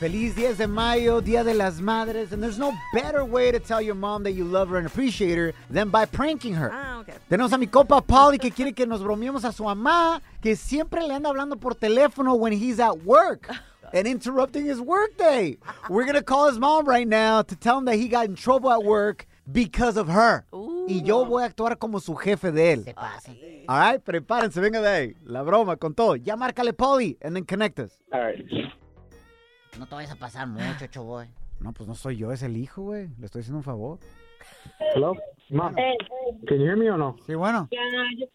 Feliz 10 de Mayo, Dia de las Madres, and there's no better way to tell your mom that you love her and appreciate her than by pranking her. Ah, okay. Tenemos a mi copa Polly que quiere que nos bromeemos a su mamá, que siempre le anda hablando por teléfono when he's at work and interrupting his workday. We're gonna call his mom right now to tell him that he got in trouble at work because of her. Ooh. Y yo voy a actuar como su jefe de él. Se pasa. All right, prepárense, venga de ahí. La broma con todo. Ya márcale Polly and then connect us. All right. No te vayas a pasar mucho, choboy. No, pues no soy yo, es el hijo, güey. Le estoy haciendo un favor. Hello, mom. Can you hear me or no? Sí, bueno.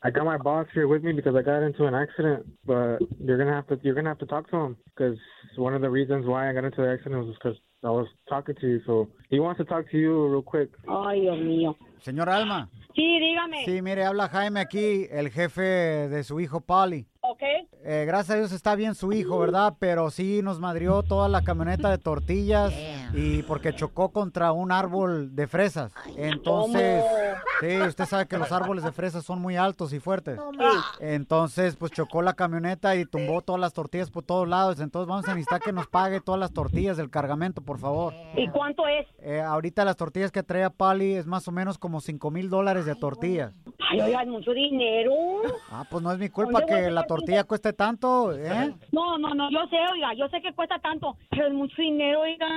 I got my boss here with me because I got into an accident, but you're gonna have to you're gonna have to talk to him because one of the reasons why I got into the accident was because I was talking to you. So he wants to talk to you real quick. Ay, Dios mío. Señor Alma. Sí, dígame. Sí, mire, habla Jaime aquí, el jefe de su hijo Polly. ¿Ok? Eh, gracias a Dios está bien su hijo, ¿verdad? Pero sí nos madrió toda la camioneta de tortillas Damn. y porque chocó contra un árbol de fresas. Entonces, sí, usted sabe que los árboles de fresas son muy altos y fuertes. Entonces, pues chocó la camioneta y tumbó todas las tortillas por todos lados. Entonces vamos a necesitar que nos pague todas las tortillas del cargamento, por favor. ¿Y cuánto es? Eh, ahorita las tortillas que trae Pali es más o menos como 5 mil dólares de tortillas. Ay, oiga, es mucho dinero. Ah, pues no es mi culpa ¿Dónde voy que la sacar tortilla cueste tanto, ¿eh? No, no, no, yo sé, oiga, yo sé que cuesta tanto, pero es mucho dinero, oiga.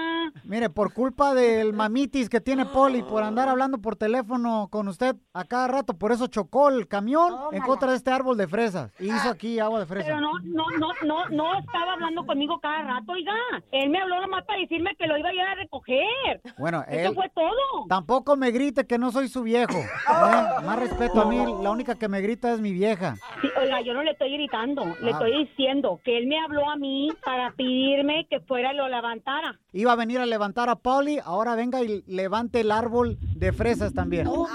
Mire, por culpa del mamitis que tiene Poli por andar hablando por teléfono con usted a cada rato, por eso chocó el camión en contra de este árbol de fresas y hizo aquí agua de fresa. Pero no, no, no, no, no estaba hablando conmigo cada rato, oiga. Él me habló nomás para decirme que lo iba a ir a recoger. Bueno, Eso él fue todo. tampoco me grite que no soy su viejo. ¿eh? Más respeto a mí, la única que me grita es mi vieja. Sí, oiga, yo no le estoy gritando, le Ah. estoy diciendo que él me habló a mí para pedirme que fuera y lo levantara. Iba a venir a levantar a Polly, ahora venga y levante el árbol de fresas también. To-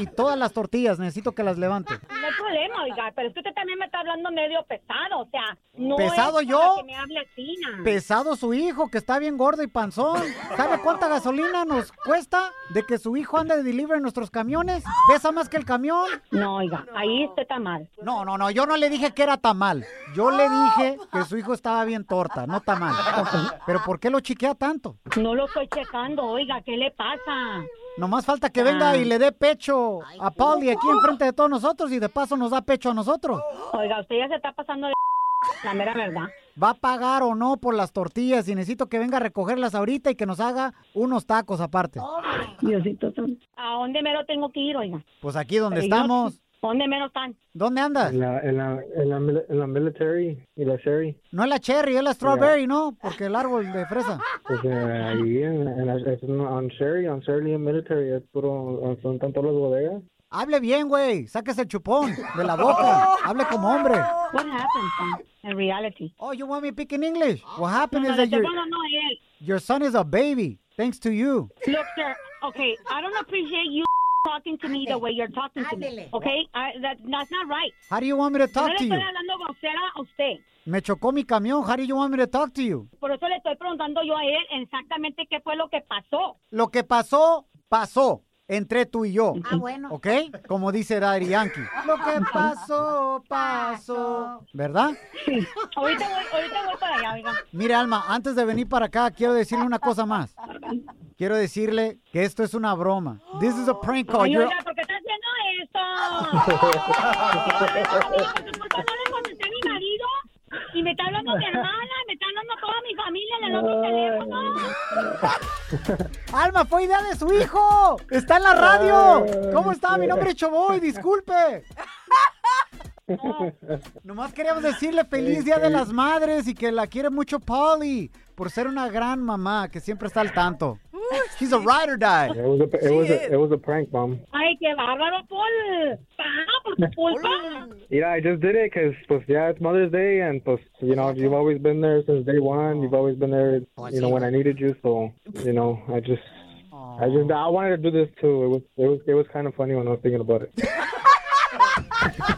Y todas las tortillas, necesito que las levante. No hay problema, oiga, pero es que usted también me está hablando medio pesado, o sea, no ¿Pesado es yo? para que me hable así, na. Pesado su hijo, que está bien gordo y panzón. ¿Sabe cuánta gasolina nos cuesta de que su hijo ande de delivery en nuestros camiones? ¿Pesa más que el camión? No, oiga, ahí usted está mal. No, no, no, yo no le dije que era tamal. Yo le dije que su hijo estaba bien torta, no tamal. Pero ¿por qué lo chiquea tanto? No lo estoy checando, oiga, ¿qué le pasa? Nomás falta que venga y le dé pecho a Polly aquí enfrente de todos nosotros y de paso nos da pecho a nosotros. Oiga, usted ya se está pasando de la mera verdad. ¿Va a pagar o no por las tortillas? Y necesito que venga a recogerlas ahorita y que nos haga unos tacos aparte. Diosito santo. ¿A dónde mero tengo que ir, oiga? Pues aquí donde estamos. ¿Dónde mero están? ¿Dónde andas? En la, en la, en la, en la military y la Sherry. No es la cherry, es la strawberry, ¿no? Porque el árbol de fresa. Pues eh, ahí en, en, la- es en- on Sherry, on Sherry and military, es puro, son tanto las bodegas. Hable bien, güey. Sáquese el chupón de la boca. Hable como hombre. What happened, son? In reality. Oh, you want me to speak in English? What happened No, is no, that le your, él. your son is a baby, thanks to you. Look, sir, okay, I don't appreciate you talking to me the way you're talking to me, okay? I, that, that's not right. How do you want me to No talk le to you? estoy hablando grosera a usted. Me chocó mi camión. How do you want me to talk to you? Por eso le estoy preguntando yo a él exactamente qué fue lo que pasó. Lo que pasó, pasó. Entre tú y yo. Ah, bueno. ¿Ok? Como dice Daddy Yankee. Lo que pasó, pasó. ¿Verdad? Sí. Ahorita voy, ahorita voy para allá, oiga. Mire, Alma, antes de venir para acá, quiero decirle una cosa más. Quiero decirle que esto es una broma. This is a prank call. Ay, oiga, ¿por qué está haciendo esto? ¿Por qué no le contesté a mi marido? Y me está hablando mi hermana, me está hablando toda mi familia en el otro teléfono. Alma, fue idea de su hijo. Está en la radio. ¿Cómo está? Mi nombre es Choboy, disculpe. Nomás queríamos decirle feliz Día de las Madres y que la quiere mucho Polly por ser una gran mamá que siempre está al tanto. She's a ride or die. It was a it was a, it was a prank, mom. Ay, qué bárbaro, Paul. Por tu. Yeah, I just did it because, pues, yeah, it's Mother's Day, and pues, you know, you've always been there since day one. You've always been there, oh, you know, when I needed you. So, you know, I just, I oh. just, I wanted to do this too. It was, it was, it was kind of funny when I was thinking about it.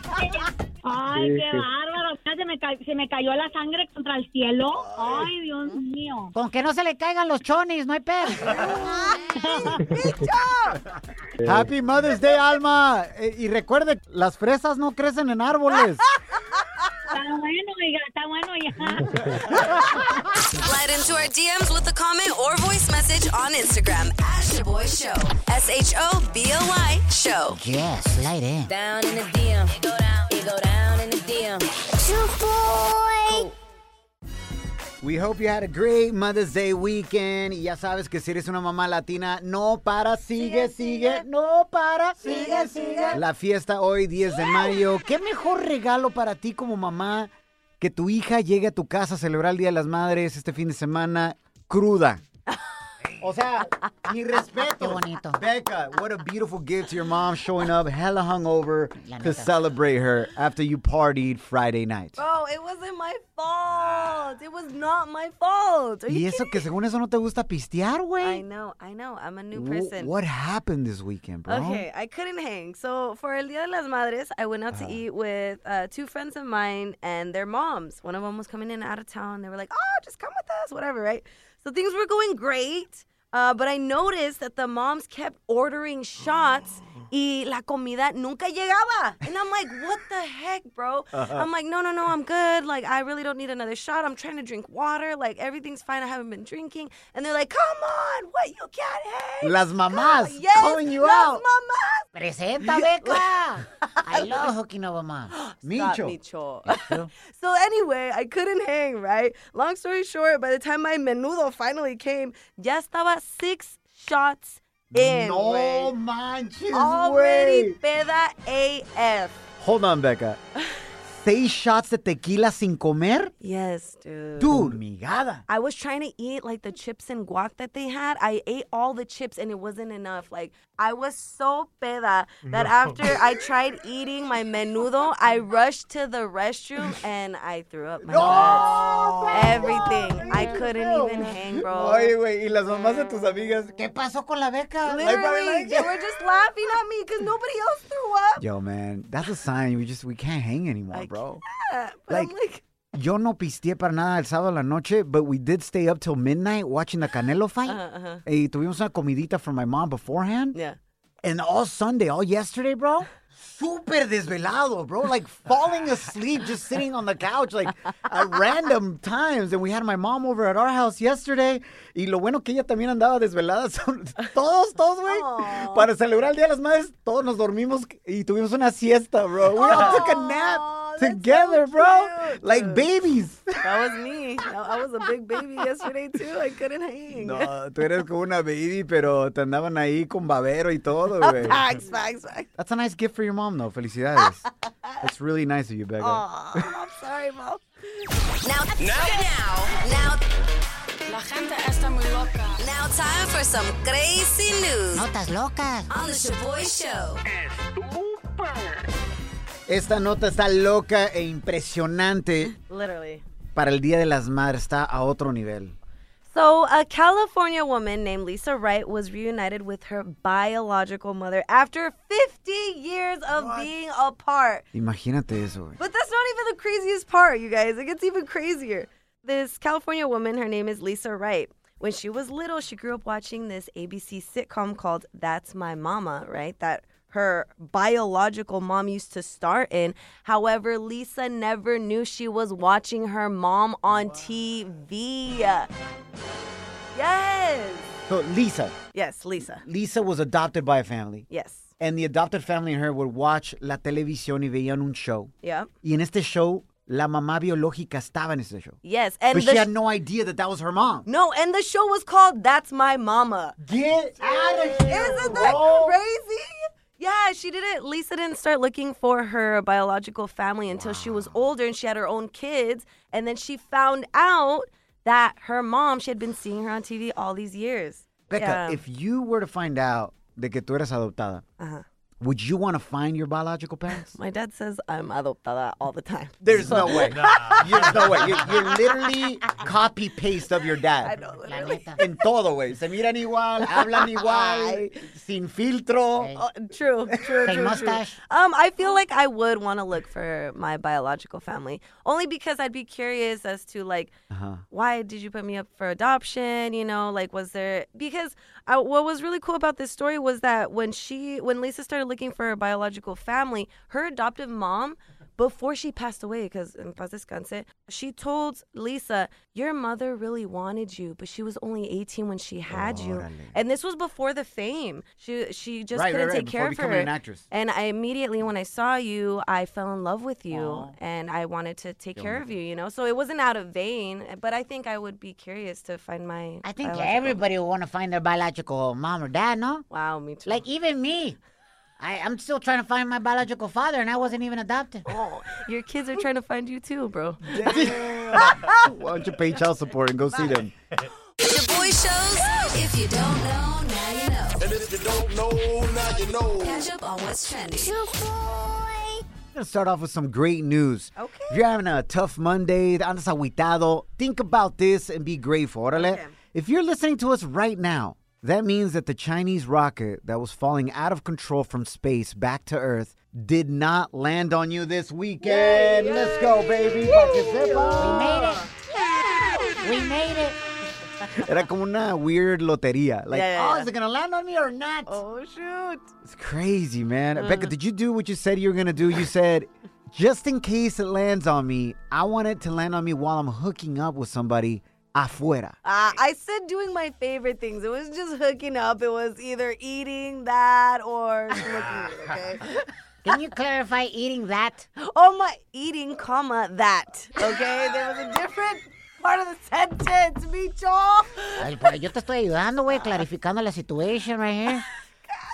Ay, Sí, qué sí. bárbaro. Se me, se me cayó la sangre contra el cielo. Ay, Dios mío. Con que no se le caigan los chonis, no hay pedo. Happy Mother's Day, Alma. Eh, Y recuerde, las fresas no crecen en árboles. Está bueno, oiga, está bueno ya. Slide into our DMs with a comment or voice message on Instagram at Shaboy Show. S H O B O Y Show. Yes, slide in. Down in the DM. Go down. It go down in the DM. We hope you had a great Mother's Day weekend. Y ya sabes que si eres una mamá latina, no para, sigue, sigue, no para, sigue, sigue. La fiesta hoy, 10 de mayo. ¿Qué mejor regalo para ti como mamá que tu hija llegue a tu casa a celebrar el Día de las Madres este fin de semana cruda? O sea, mi respeto. Qué bonito. Becca, what a beautiful gift to your mom showing up hella hungover to celebrate her after you partied Friday night. Bro, it wasn't my fault. It was not my fault. Are Y you eso que según eso no te gusta pistear, I know, I know. I'm a new Wh- person. What happened this weekend, bro? Okay, I couldn't hang. So for El Dia de las Madres, I went out to eat with uh, two friends of mine and their moms. One of them was coming in out of town. They were like, "Oh, just come with us, whatever." Right? So things were going great. Uh, but I noticed that the moms kept ordering shots y la comida nunca llegaba. And I'm like, what the heck, bro? I'm like, no, no, no, I'm good. Like, I really don't need another shot. I'm trying to drink water. Like, everything's fine. I haven't been drinking. And they're like, come on, what? You can't hang. Las mamás yes, calling you las out. mamás. Presenta, Beca. I love hooking up with mom. Stop, Micho. Micho. so anyway, I couldn't hang, right? Long story short, by the time my menudo finally came, ya estaba six shots in. No güey. manches, Already güey. peda AF. Hold on, Becca. Seis shots de tequila sin comer? Yes, dude. Dude, migada. I was trying to eat like the chips and guac that they had. I ate all the chips and it wasn't enough. Like I was so peda that after I tried eating my menudo, I rushed to the restroom and I threw up my guts. Everything. I couldn't even hang, bro. Oye, güey, y las mamás de tus amigas. ¿Qué pasó con la beca? Literally, they were just laughing at me because nobody else threw up. Yo, man, that's a sign we just we can't hang anymore, I bro. Yeah, Like- like, Yo no pisteé para nada el sábado a la noche, but we did stay up till midnight watching the Canelo fight. uh-huh, uh-huh. Y tuvimos una comidita for my mom beforehand. yeah. And all Sunday, all yesterday, bro, super desvelado, bro. Like falling asleep, just sitting on the couch, like at random times. And we had my mom over at our house yesterday. Y lo bueno que ella también andaba desvelada. Todos, todos, güey. Para celebrar el Día de las Madres, todos nos dormimos y tuvimos una siesta, bro. We all took a nap Aw, that's so together, bro. cute. Like babies. That was me. I I was a big baby yesterday too. I couldn't hang. No, tú eres como una baby, pero te andaban ahí con babero y todo, güey. Facts, facts, facts. That's a nice gift for your mom, though. Felicidades. That's really nice of you, Becca. Aw, I'm sorry, mom. Now, now, now, La gente está muy loca. now, time for some crazy news Notas locas. on the Shoboy Show. Esta nota está loca e impresionante Literally. para el Día de las Madres. Está a otro nivel. So, a California woman named Lisa Wright was reunited with her biological mother after 50 years of being apart. Imagínate eso, güey. But that's not even the craziest part, you guys. It gets even crazier. This California woman, her name is Lisa Wright. When she was little, she grew up watching this ABC sitcom called That's My Mama, right? That her biological mom used to star in. However, Lisa never knew she was watching her mom on TV. Yes. So, Lisa. Yes, Lisa. Lisa was adopted by a family. Yes. And the adopted family and her would watch la televisión y veían un show. Yeah. Y en este show, la mamá biológica estaba en ese show. Yes. And But the she had no idea that that was her mom. no, and the show was called That's My Mama. Get out of here, Isn't that bro. crazy? Yeah, she didn't. Lisa didn't start looking for her biological family until she was older and she had her own kids. And then she found out that her mom, she had been seeing her on TV all these years. Becca, Yeah. if you were to find out de que tú eres adoptada, Uh-huh. Would you want to find your biological parents? My dad says I'm adoptada all the time. There's no way. There's no way. You're, you're literally copy paste of your dad. I dad. know, La literally. neta. En todo, güey. Se miran igual, hablan igual, sin filtro. Hey. Oh, true, true, Hey, true, mustache. true. Um, I feel like I would want to look for my biological family, only because I'd be curious as to like, Uh-huh. why did you put me up for adoption? You know, like, was there because I, what was really cool about this story was that when she, when Lisa started looking for a biological family, her adoptive mom. Before she passed away, because in paz descanse, she told Lisa, "Your mother really wanted you, but she was only 18 when she had you." Órale. And this was before the fame. She she just Right, right, couldn't right, take before care of becoming her. an actress. And I immediately, when I saw you, I fell in love with you, and I wanted to take care of you. You know, so it wasn't out of vain, but I think I would be curious to find my. I think biological- everybody will want to find their biological mom or dad, no? Wow, me too. Like even me. I, I'm still trying to find my biological father, and I wasn't even adopted. oh, your kids are trying to find you too, bro. Why don't you pay child support and go see them? Shoboy shows. If you don't know, now you know. And if you don't know, now you know. Catch up on what's trending. Your boy. I'm gonna start off with some great news. Okay. If you're having a tough Monday, andas aguitado, think about this and be grateful. Órale. Okay. If you're listening to us right now, that means that the Chinese rocket that was falling out of control from space back to Earth did not land on you this weekend. Let's go, baby. Pa' que sepa. We made it. We made it. Era como una weird lotería. Like, Yeah, yeah, oh, is it gonna land on me or not? Oh shoot! It's crazy, man. Uh-huh. Becca, did you do what you said you were gonna do? You said, just in case it lands on me, I want it to land on me while I'm hooking up with somebody afuera. Uh, I said doing my favorite things. It was just hooking up. It was either eating that or smoking. it, Okay. Can you clarify eating that? Oh my, eating, comma that. Okay, there was a different part of the sentence, Micho. Ay, pero yo te estoy ayudando, güey, clarificando la situation right here.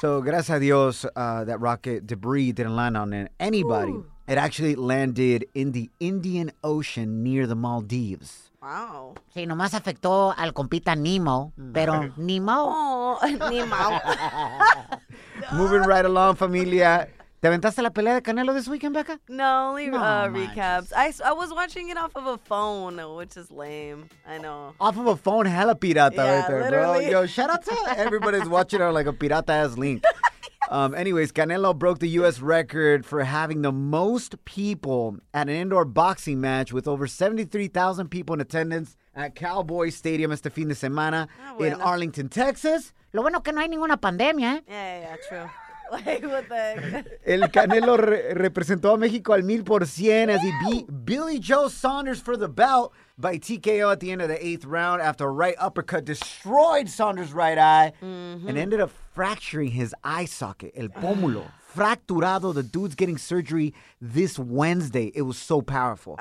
So, gracias a Dios, uh, that rocket debris didn't land on anybody. It actually landed in the Indian Ocean near the Maldives. Wow. Sí, nomás afectó al compita Nemo, pero Nemo. Oh, ni mao. Moving right along, familia. ¿Te aventaste la pelea de Canelo this weekend, Becca? No, only No uh, recaps. I, s- I was watching it off of a phone, which is lame. I know. Off of a phone, hella pirata Yeah, right there, literally. bro. Yo, shout out to everybody's watching on like a pirata ass link. Um, anyways, Canelo broke the U.S. record for having the most people at an indoor boxing match with over 73,000 people in attendance at Cowboy Stadium este fin de semana Ah, in. Arlington, Texas. Lo bueno que no hay ninguna pandemia, ¿eh? Yeah, yeah, yeah, true. Like, what the... El Canelo re- representó a México al mil por cien as he beat Billy Joe Saunders for the belt by TKO at the end of the eighth round after a right uppercut destroyed Saunders' right eye and mm-hmm. ended up fracturing his eye socket, el pómulo. Fracturado. The dude's getting surgery this Wednesday. It was so powerful.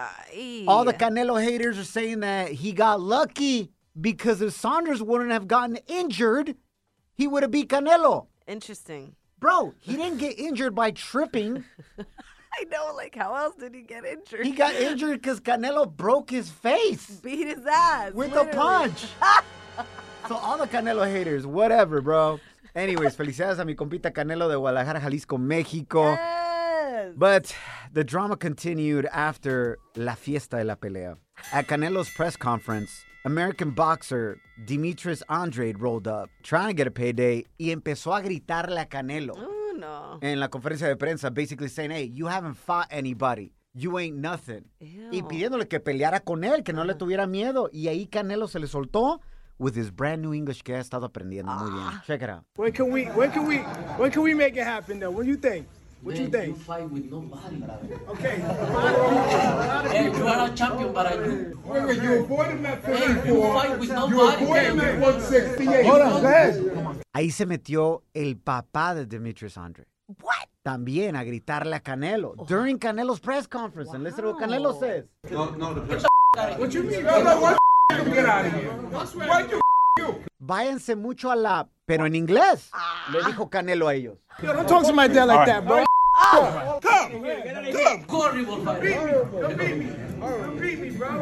All the Canelo haters are saying that he got lucky because if Saunders wouldn't have gotten injured, he would have beat Canelo. Interesting. Bro, he didn't get injured by tripping. I know, like, how else did he get injured? He got injured because Canelo broke his face beat his ass. with a punch. so all the Canelo haters, whatever, bro. Anyways, felicidades a mi compita Canelo de Guadalajara, Jalisco, México. Yes. But the drama continued after La Fiesta de la Pelea. At Canelo's press conference, American boxer Demetrius Andrade rolled up, trying to get a payday, y empezó a gritarle a Canelo. Oh, no. en la conferencia de prensa, basically saying, hey, you haven't fought anybody. You ain't nothing. Y pidiéndole que peleara con él, que no le tuviera miedo. Y ahí Canelo se le soltó with his brand new English que ha estado aprendiendo muy bien. Check it out. When can we when can we when can we make it happen though? What do you think? What do you think? fight with nobody. Okay. Hey, you are a champion, but I you. Wait, wait, you avoided him at Hey, you 54. fight with You nobody. avoided him at 168. Hold on, go. Ahí se metió el papá de Demetrius Andre. What? También a gritarle a Canelo during Canelo's press conference. And listen to what Canelo says. What you mean? No, no, what get out of here. What you Váyanse mucho a la... Pero en inglés, le dijo Canelo a ellos. Yo, don't talk to my dad like that, bro. Come, come, come. Horrible fighter. Don't beat me. Don't beat me, bro.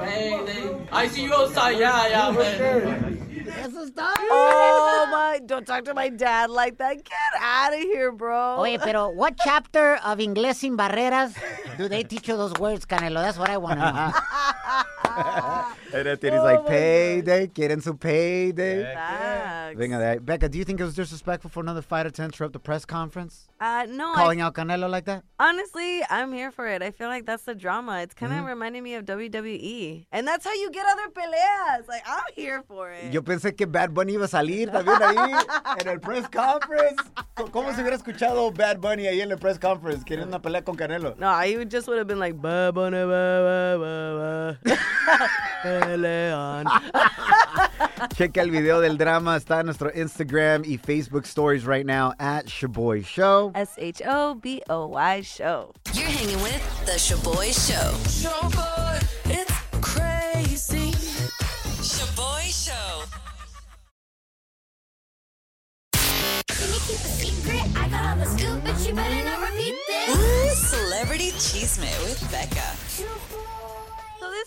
Hey, they, I see you outside. Yeah, yeah, man. Eso está. Oh my! Don't talk to my dad like that. Get out of here, bro. Oye, pero what chapter of Inglés sin barreras do they teach you those words, Canelo? That's what I want to know. And then he's like, payday, quieren su payday. Facts. Venga de ahí. Becca, do you think it was disrespectful for another fighter to interrupt the press conference? Uh, no, I Calling out Canelo like that? Honestly, I'm here for it. I feel like that's the drama. It's kind of Mm-hmm. reminding me of WWE. And that's how you get other peleas. Like, I'm here for it. Yo pensé que Bad Bunny iba a salir también ahí en el press conference. Co- ¿Cómo se hubiera escuchado Bad Bunny ahí en el press conference queriendo una pelea con Canelo? No, I just would have been like, ba ba na ba ba ba ba. Pelean. Checa el video del drama. Está en nuestro Instagram y Facebook stories right now at Shoboy Show. S H O B O Y show. You're hanging with The Shoboy Show. Shoboy, it's crazy. Shoboy Show. Can you keep a secret? I got all the scoop, but you better not repeat Ooh, Celebrity Cheesemate with Becca.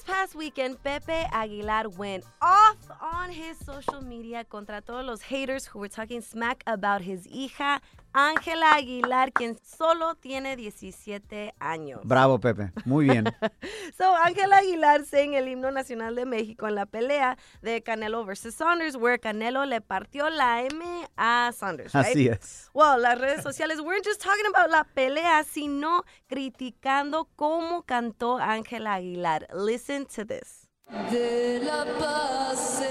Past weekend, Pepe Aguilar went off on his social media contra todos los haters who were talking smack about his hija, Ángela Aguilar, quien solo tiene 17 años. Bravo, Pepe. Muy bien. So, Ángela Aguilar sang el himno nacional de México en la pelea de Canelo versus Saunders, where Canelo le partió la M a Saunders, right? Así es. Well, las redes sociales weren't just talking about la pelea, sino criticando cómo cantó Ángela Aguilar. Listen to this. De la paz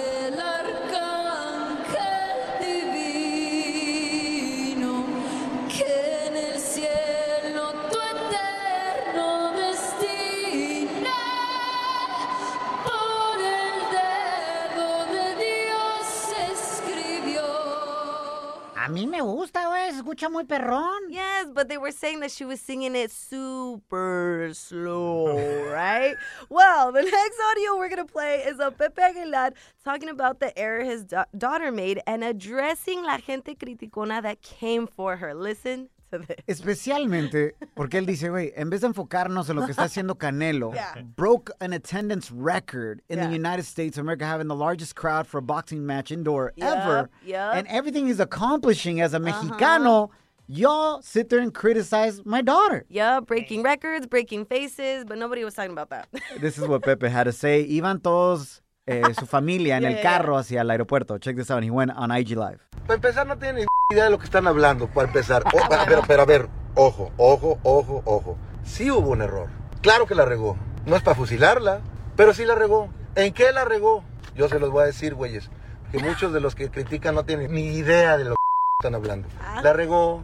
escucha muy perrón. Yes, but they were saying that she was singing it super slow, right? well, the next audio we're going to play is of Pepe Aguilar talking about the error his da- daughter made and addressing la gente criticona that came for her. Listen. Especialmente porque él dice, güey, en vez de enfocarnos en lo que está haciendo Canelo, Yeah. broke an attendance record in Yeah. the United States of America, having the largest crowd for a boxing match indoor ever, and everything he's accomplishing as a Mexicano, y'all sit there and criticize my daughter. Yeah, breaking records, breaking faces, but nobody was talking about that. This is what Pepe had to say. Iban todos, eh, su familia, en Yeah, el carro hacia el aeropuerto. Check this out. He went on IG Live. Para empezar, no tienen ni idea de lo que están hablando, para empezar. O- pero, pero, a ver, ojo, ojo, ojo, ojo. Sí hubo un error. Claro que la regó. No es para fusilarla, pero sí la regó. ¿En qué la regó? Yo se los voy a decir, güeyes. Que muchos de los que critican no tienen ni idea de lo que están hablando. La regó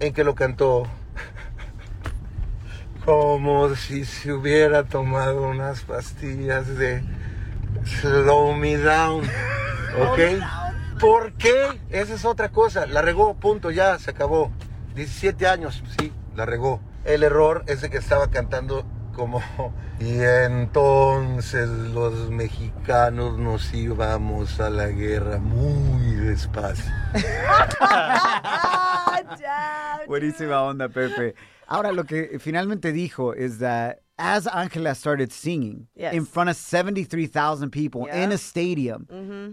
en que lo cantó como si se hubiera tomado unas pastillas de Slow Me Down. ¿Ok? ¿Por qué? Esa es otra cosa. La regó, punto, ya, se acabó. 17 años, sí, la regó. El error es de que estaba cantando como... Y entonces los mexicanos nos íbamos a la guerra muy despacio. Buenísima onda, Pepe. Ahora, lo que finalmente dijo is that as Angela started singing Yes. in front of 73,000 people Yeah. in a stadium.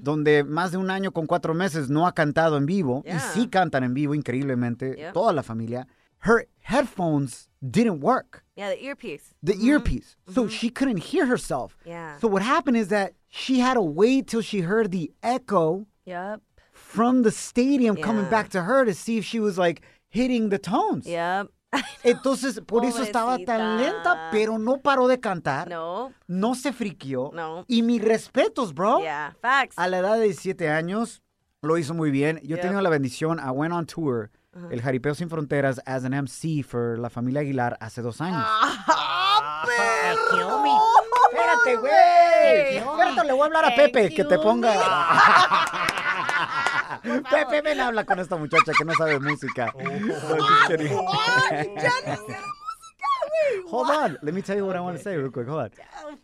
Donde más de un año con cuatro meses no ha cantado en vivo, y Yeah. sí cantan en vivo increíblemente, Yep. toda la familia, her headphones didn't work. Yeah, the earpiece. The earpiece. So she couldn't hear herself. Yeah. So what happened is that she had to wait till she heard the echo Yep. from the stadium coming back to her to see if she was like hitting the tones. Yep. Entonces, por eso estaba tan Pobrecita. lenta, pero no paró de cantar. No. No se friqueó. No. Y mis respetos, bro. Yeah, facts. A la edad de 17 años, lo hizo muy bien. Yo he tenido la bendición, I went on tour, el Jaripeo Sin Fronteras, as an MC for la familia Aguilar hace dos años. Ah, Kill me. Espérate, güey. Espérate, le voy a hablar a Pepe que te ponga. Pepe, ven, habla con esta muchacha que no sabe música. No, just kidding. Hold on, let me tell you what I want to say real quick. Hold on.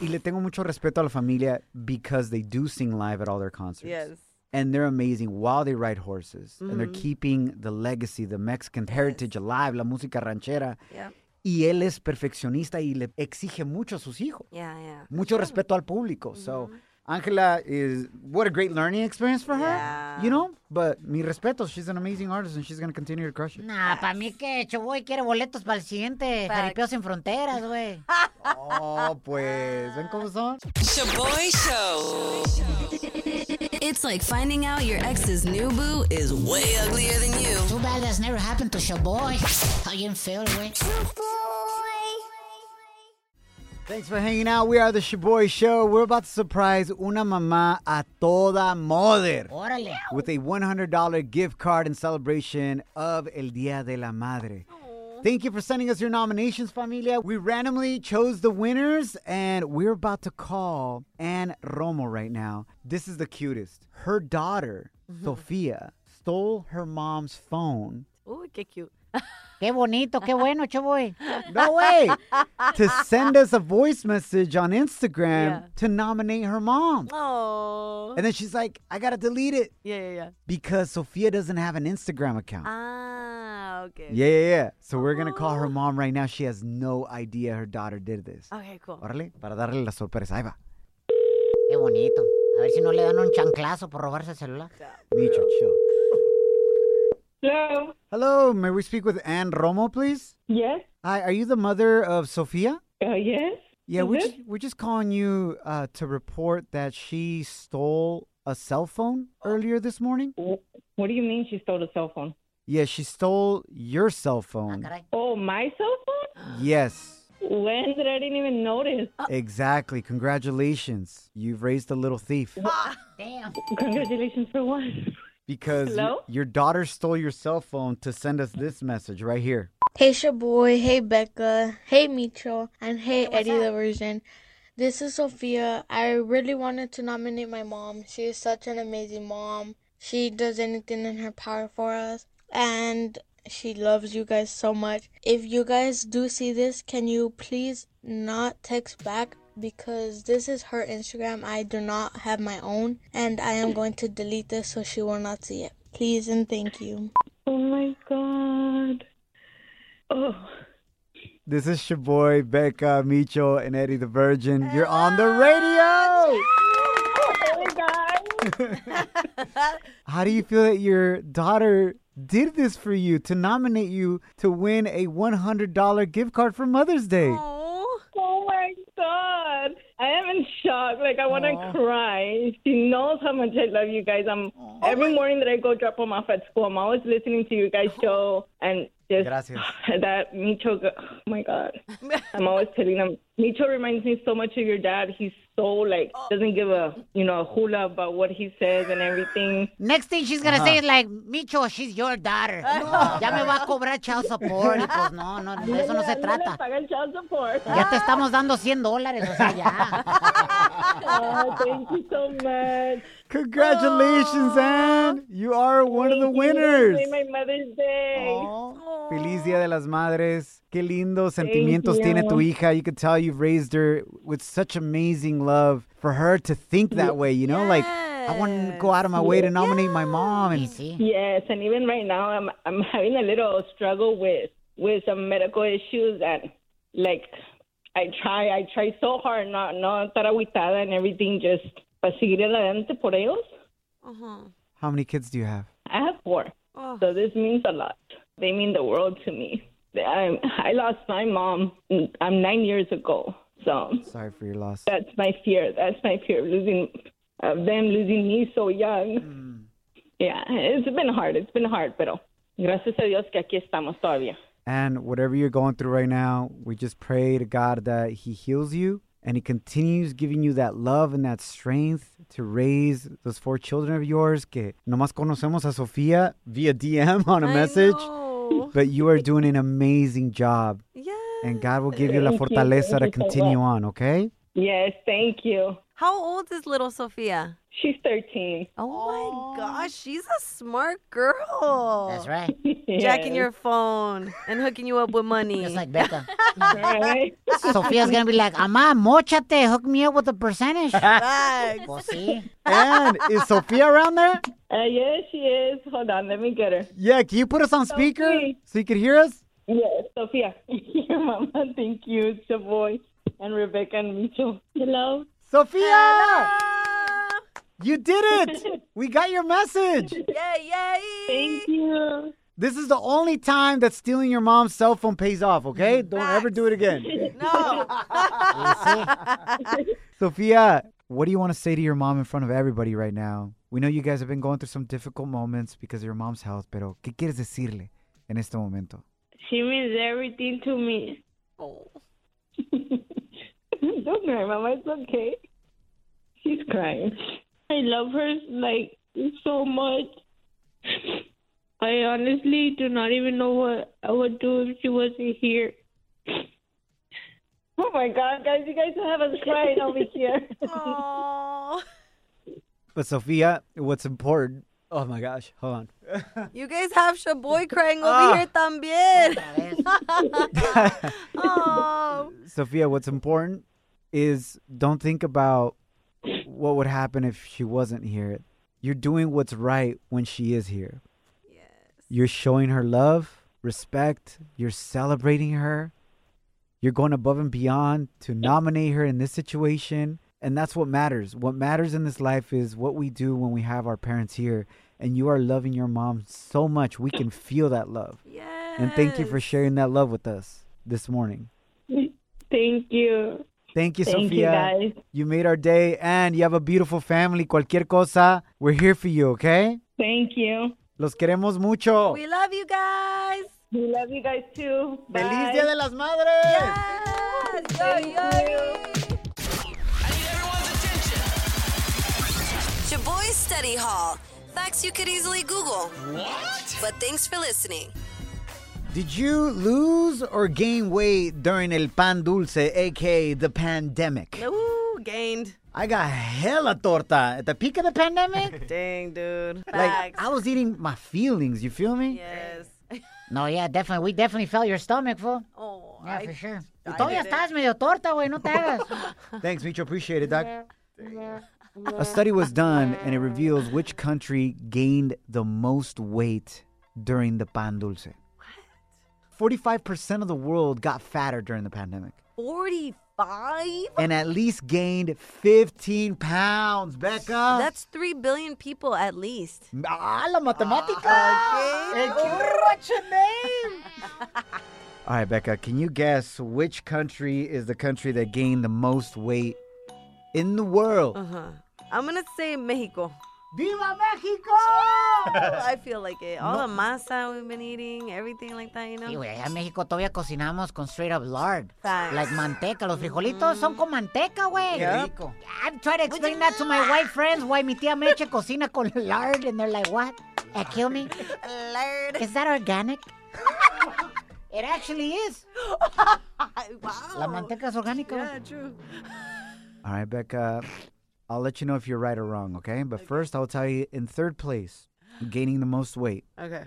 Y le tengo mucho respeto a la familia because they do sing live at all their concerts. Yes. And they're amazing while they ride horses. And they're Mhm. keeping the legacy, the Mexican heritage alive, la música ranchera. Yep. Y él es perfeccionista y le exige mucho a sus hijos. Yeah, yeah. Mucho respeto al público. So, Angela is what a great learning experience for her. You know, but mi respeto, she's an amazing artist and she's gonna continue to crush it. Nah, para mí que Shoboy quiere boletos para el siguiente Jaripeo Sin Fronteras, güey. Oh, pues, ven cómo son. Shoboy Show. It's like finding out your ex's new boo is way uglier than you. Too bad that's never happened to Shoboy. How you feel, güey? Thanks for hanging out. We are the Shoboy Show. We're about to surprise una mamá a toda moder Órale. with a $100 gift card in celebration of El Día de la Madre. Thank you for sending us your nominations, familia. We randomly chose the winners, and we're about to call Ann Romo right now. This is the cutest. Her daughter, mm-hmm. Sofia, stole her mom's phone Uy, qué cute. Qué bonito, qué bueno, Shoboy. No way. to send us a voice message on Instagram Yeah. to nominate her mom. Oh. And then she's like, I gotta delete it Yeah, yeah, yeah. because Sophia doesn't have an Instagram account. Ah, okay. Yeah, yeah, yeah. So we're gonna call her mom right now. She has no idea her daughter did this. Okay, cool. Órale, para darle la sorpresa. Ahí va. Qué bonito. A ver si no le dan un chanclazo por robarse el celular. Micho, chill. Hello. Hello, may we speak with Ann Romo, please? Yes. Hi, are you the mother of Sophia? Uh, yes. Yeah, Is we're just, we're just calling you uh, to report that she stole a cell phone earlier this morning. What do you mean she stole a cell phone? Yeah, she stole your cell phone. Oh, my cell phone? Yes, When did I didn't even notice? exactly. Congratulations. You've raised a little thief Ah, Damn. Congratulations for what? because Hello? your daughter stole your cell phone to send us this message right here. Hey Shoboy, hey Becca, hey Micho, and hey Eddie the Virgin. This is Sophia. I really wanted to nominate my mom. She is such an amazing mom. She does anything in her power for us, and she loves you guys so much. If you guys do see this, can you please not text back? Because this is her Instagram. I do not have my own, and I am going to delete this so she will not see it. Please and thank you. Oh my god. Oh. This is your boy Becca, Micho, and Eddie the Virgin. You're on the radio. How do you feel that your daughter did this for you to nominate you to win a $100 gift card for Mother's Day? Oh my god. I am in shock. Like I want to cry. She knows how much I love you guys. I'm every morning that I go drop them off at school. I'm always listening to you guys show and just Gracias. that Micho. Oh my god. I'm always telling them. Micho reminds me so much of your dad. He's so like doesn't give a you know a hula about what he says and everything. Next thing she's gonna say is like, Micho, she's your daughter. Ya me va a cobrar child support. Y pues no, no, de eso no se trata. Pagan child support. Ya te estamos dando 100 dólares, o sea, ya. Oh, thank you so much. Congratulations, Anne! You are one of the winners. Thank you. Happy Mother's Day. Feliz Dia de las Madres. Qué lindos sentimientos you. tiene tu hija. You could tell you've raised her with such amazing love for her to think that way, you know? Like, I want to go out of my way to nominate my mom. And Yes, and even right now, I'm I'm having a little struggle with with some medical issues, and like I try I try so hard not not estar aguitada and everything, just para seguir adelante por ellos. how many kids do you have? I have four, ah. so this means a lot. They mean the world to me. I I lost my mom. I'm nine years ago, so Sorry for your loss. that's my fear. That's my fear of losing of them losing me so young. Hmm. Yeah, it's been hard. It's been hard, pero gracias a Dios que aquí estamos todavía. And whatever you're going through right now, we just pray to God that He heals you and He continues giving you that love and that strength to raise those four children of yours. Que nomás conocemos a Sofía via DM on a message, but you are doing an amazing job. Yeah. And God will give you la Thank you. fortaleza Thank to you so continue on, okay? Yes, thank you. How old is little Sophia? She's 13. Oh my gosh, she's a smart girl. That's right. Jacking your phone and hooking you up with money. Just like Becca. Right? Sophia's gonna be like, Ama, mochate, hook me up with a percentage. Facts. Pues sí. And is Sofia around there? Uh, yes, she is. Hold on, let me get her. Yeah, can you put us on speaker Sophie. so you can hear us? Yes, Sophia. Your mama, thank you. It's your boy. And Rebecca and Micho. Hello. Sophia! You did it. We got your message. Yay, yay. Thank you. This is the only time that stealing your mom's cell phone pays off, okay? Don't ever do it again. No. Sophia, what do you want to say to your mom in front of everybody right now? We know you guys have been going through some difficult moments because of your mom's health, pero ¿qué quieres decirle en este momento? She means everything to me. Oh. Don't cry, Mama. It's okay. She's crying. I love her like so much. I honestly do not even know what I would do if she wasn't here. Oh my God, guys! You guys have us crying over here. Aww. But Sophia, what's important? Oh my gosh, hold on. You guys have Shoboy crying over Ah. here también. oh. Sophia, what's important is don't think about what would happen if she wasn't here. You're doing what's right when she is here. Yes. You're showing her love, respect, you're celebrating her. You're going above and beyond to nominate her in this situation. And that's what matters. What matters in this life is what we do when we have our parents here. And you are loving your mom so much. We can feel that love. Yes. And thank you for sharing that love with us this morning. Thank you. Thank you, Thank you, Sophia. guys. You made our day and you have a beautiful family. Cualquier cosa, we're here for you, okay? Thank you. Los queremos mucho. We love you guys. We love you guys too. ¡Feliz Día de las Madres! Yes. Yo, yo. Shoboy Study Hall. Facts you could easily Google. What? But thanks for listening. Did you lose or gain weight during el pan dulce, aka the pandemic? Ooh, gained. I got hella torta at the peak of the pandemic. Dang, dude. like Facts. I was eating my feelings. You feel me? Yes. No, yeah, definitely. We definitely felt your stomach, fool. Oh, Yeah, I- for sure. I Y todavía did it. estás medio torta, güey. No te hagas. Thanks, Micho. Appreciate it, Doc. A study was done and it reveals which country gained the most weight during the pan dulce. What? 45% of the world got fatter during the pandemic 45? and at least gained 15 pounds, Becca. That's 3 billion people at least. Ah, la matemática. Eh, What's your name? All right, Becca, can you guess which country is the country that gained the most weight in the world? Uh-huh. I'm going to say Mexico. Viva Mexico! I feel like it. All the masa we've been eating, everything like that, you know? Sí, güey, allá en México todavía cocinamos con straight up lard. Facts. Like manteca. Los frijolitos son con manteca, güey. Qué rico. I'm trying to explain that to my white friends. Why mi tía Meche cocina con lard. And they're like, what? Kill me. Lard. Is that organic? it actually is. wow. La manteca es orgánica. Yeah, true. All right, Becca, I'll let you know if you're right or wrong, okay? But first, I'll tell you in third place, gaining the most weight, Okay.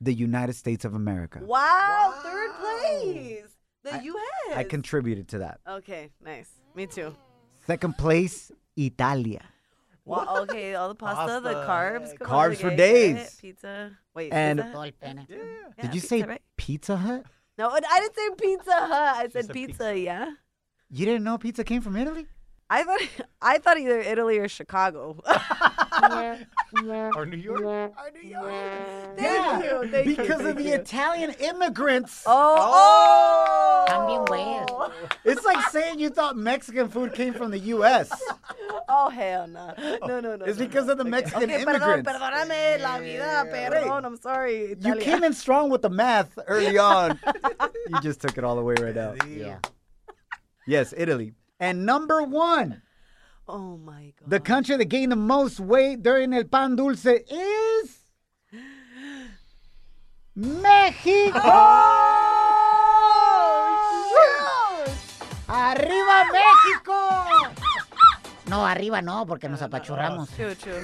the United States of America. Wow, third place. The U.S. I contributed to that. Okay, nice. Me too. Second place, Italia. Wow, okay, all the pasta, the carbs. come Carbs for days. right? Pizza. Wait, And- pizza? Todo el. Yeah, Did you pizza, say right? Pizza Hut? No, I didn't say Pizza Hut. I said pizza, yeah. You didn't know pizza came from Italy? I thought I thought either Italy or Chicago. Or New York. Or New York. Thank you, thank you, because of the you. Italian immigrants. Oh, También, oh, oh! It's like saying you thought Mexican food came from the U.S. oh hell no, no, no, no. It's no, because no. of the Mexican okay, perdón, immigrants. perdóname la vida, perdón. I'm sorry. You came in strong with the math early on. you just took it all the way right out. Yeah. Yes, Italy. And number one, Oh my god. the country that gained the most weight during el pan dulce is Mexico. Oh, ¡Arriba México! No, arriba no, porque nos apachurramos. True, true.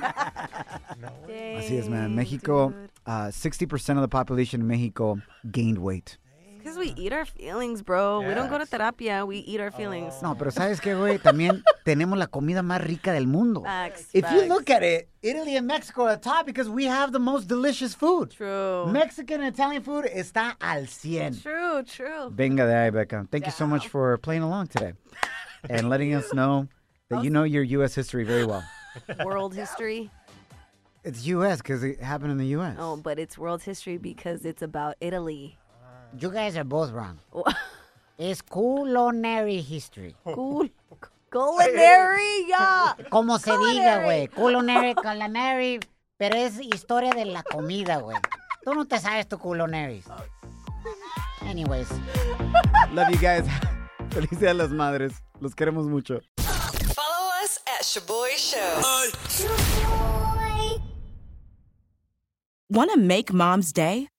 Así es, man. Mexico, uh, 60% of the population in Mexico gained weight. We eat our feelings, bro. We don't go to terapia. We eat our feelings. No, pero ¿sabes qué, güey? También tenemos la comida más rica del mundo. Facts. If you look at it, Italy and Mexico are at the top because we have the most delicious food. True. Mexican and Italian food está al 100. True, true. Venga de ahí, Becca. Thank you so much for playing along today and letting us know that you know your U.S. history very well. world history. It's U.S. because it happened in the U.S. Oh, but it's world history because it's about Italy. You guys are both wrong. It's culinary history. Cool. Culinary, yeah. Como se diga, güey. Culinary, culinary. Pero es historia de la comida, güey. Tú no te sabes tu culinary. Anyways. Love you guys. Feliz Día de las Madres. Los queremos mucho. Follow us at Shaboy Show. Want to make mom's day?